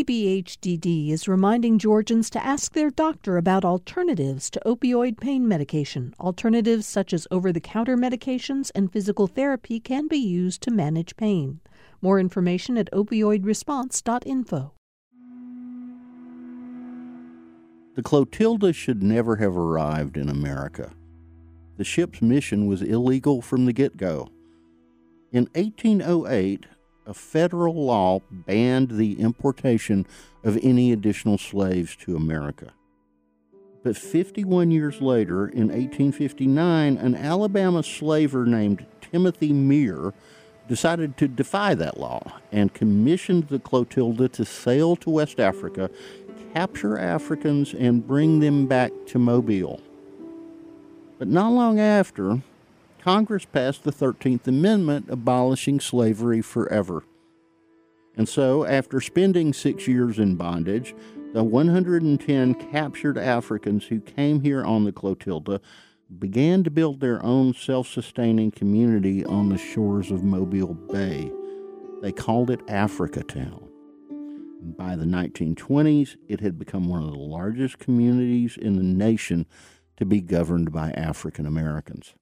DBHDD is reminding Georgians to ask their doctor about alternatives to opioid pain medication. Alternatives such as over the counter medications and physical therapy can be used to manage pain. More information at opioidresponse.info. The Clotilda should never have arrived in America. The ship's mission was illegal from the get go. In 1808, a federal law banned the importation of any additional slaves to America. But 51 years later, in 1859, an Alabama slaver named Timothy Meaher decided to defy that law and commissioned the Clotilda to sail to West Africa, capture Africans, and bring them back to Mobile. But not long after, Congress passed the 13th Amendment abolishing slavery forever. And so, after spending six years in bondage, the 110 captured Africans who came here on the Clotilda began to build their own self sustaining community on the shores of Mobile Bay. They called it Africatown. By the 1920s, it had become one of the largest communities in the nation to be governed by African Americans.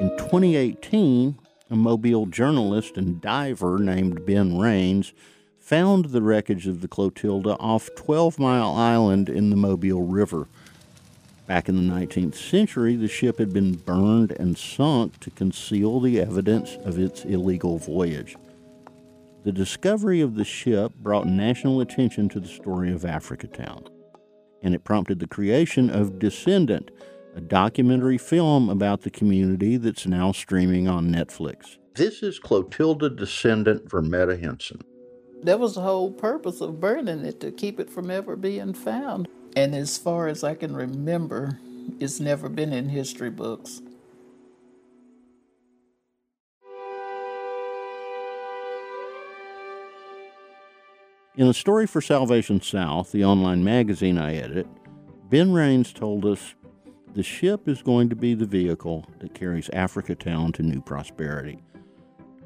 In 2018, a Mobile journalist and diver named Ben Raines found the wreckage of the Clotilda off 12 Mile Island in the Mobile River. Back in the 19th century, the ship had been burned and sunk to conceal the evidence of its illegal voyage. The discovery of the ship brought national attention to the story of Africatown, and it prompted the creation of Descendant, a documentary film about the community that's now streaming on Netflix. This is Clotilda descendant Vernetta Henson. That was the whole purpose of burning it to keep it from ever being found. And as far as I can remember, it's never been in history books. In a story for Salvation South, the online magazine I edit, Ben Raines told us the ship is going to be the vehicle that carries Africatown to new prosperity.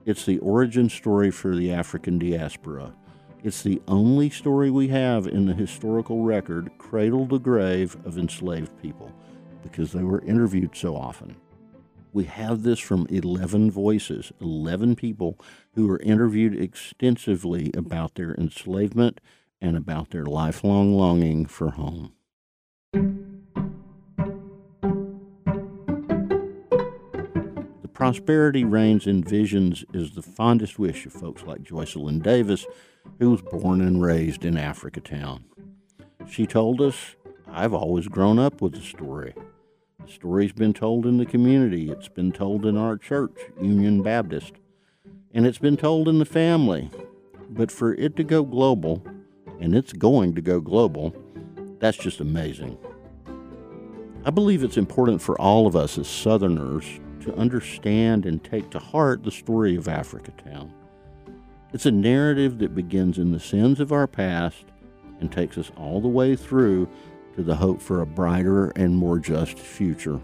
It's the origin story for the African diaspora. It's the only story we have in the historical record, cradle to grave, of enslaved people, because they were interviewed so often. We have this from 11 voices, 11 people who were interviewed extensively about their enslavement and about their lifelong longing for home. Prosperity Raines envisions is the fondest wish of folks like Joycelyn Davis, who was born and raised in Africatown. She told us, I've always grown up with the story. The story's been told in the community, it's been told in our church, Union Baptist, and it's been told in the family. But for it to go global, and it's going to go global, that's just amazing. I believe it's important for all of us as Southerners to understand and take to heart the story of Africatown. It's a narrative that begins in the sins of our past and takes us all the way through to the hope for a brighter and more just future.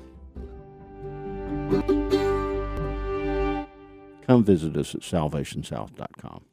Come visit us at salvationsouth.com.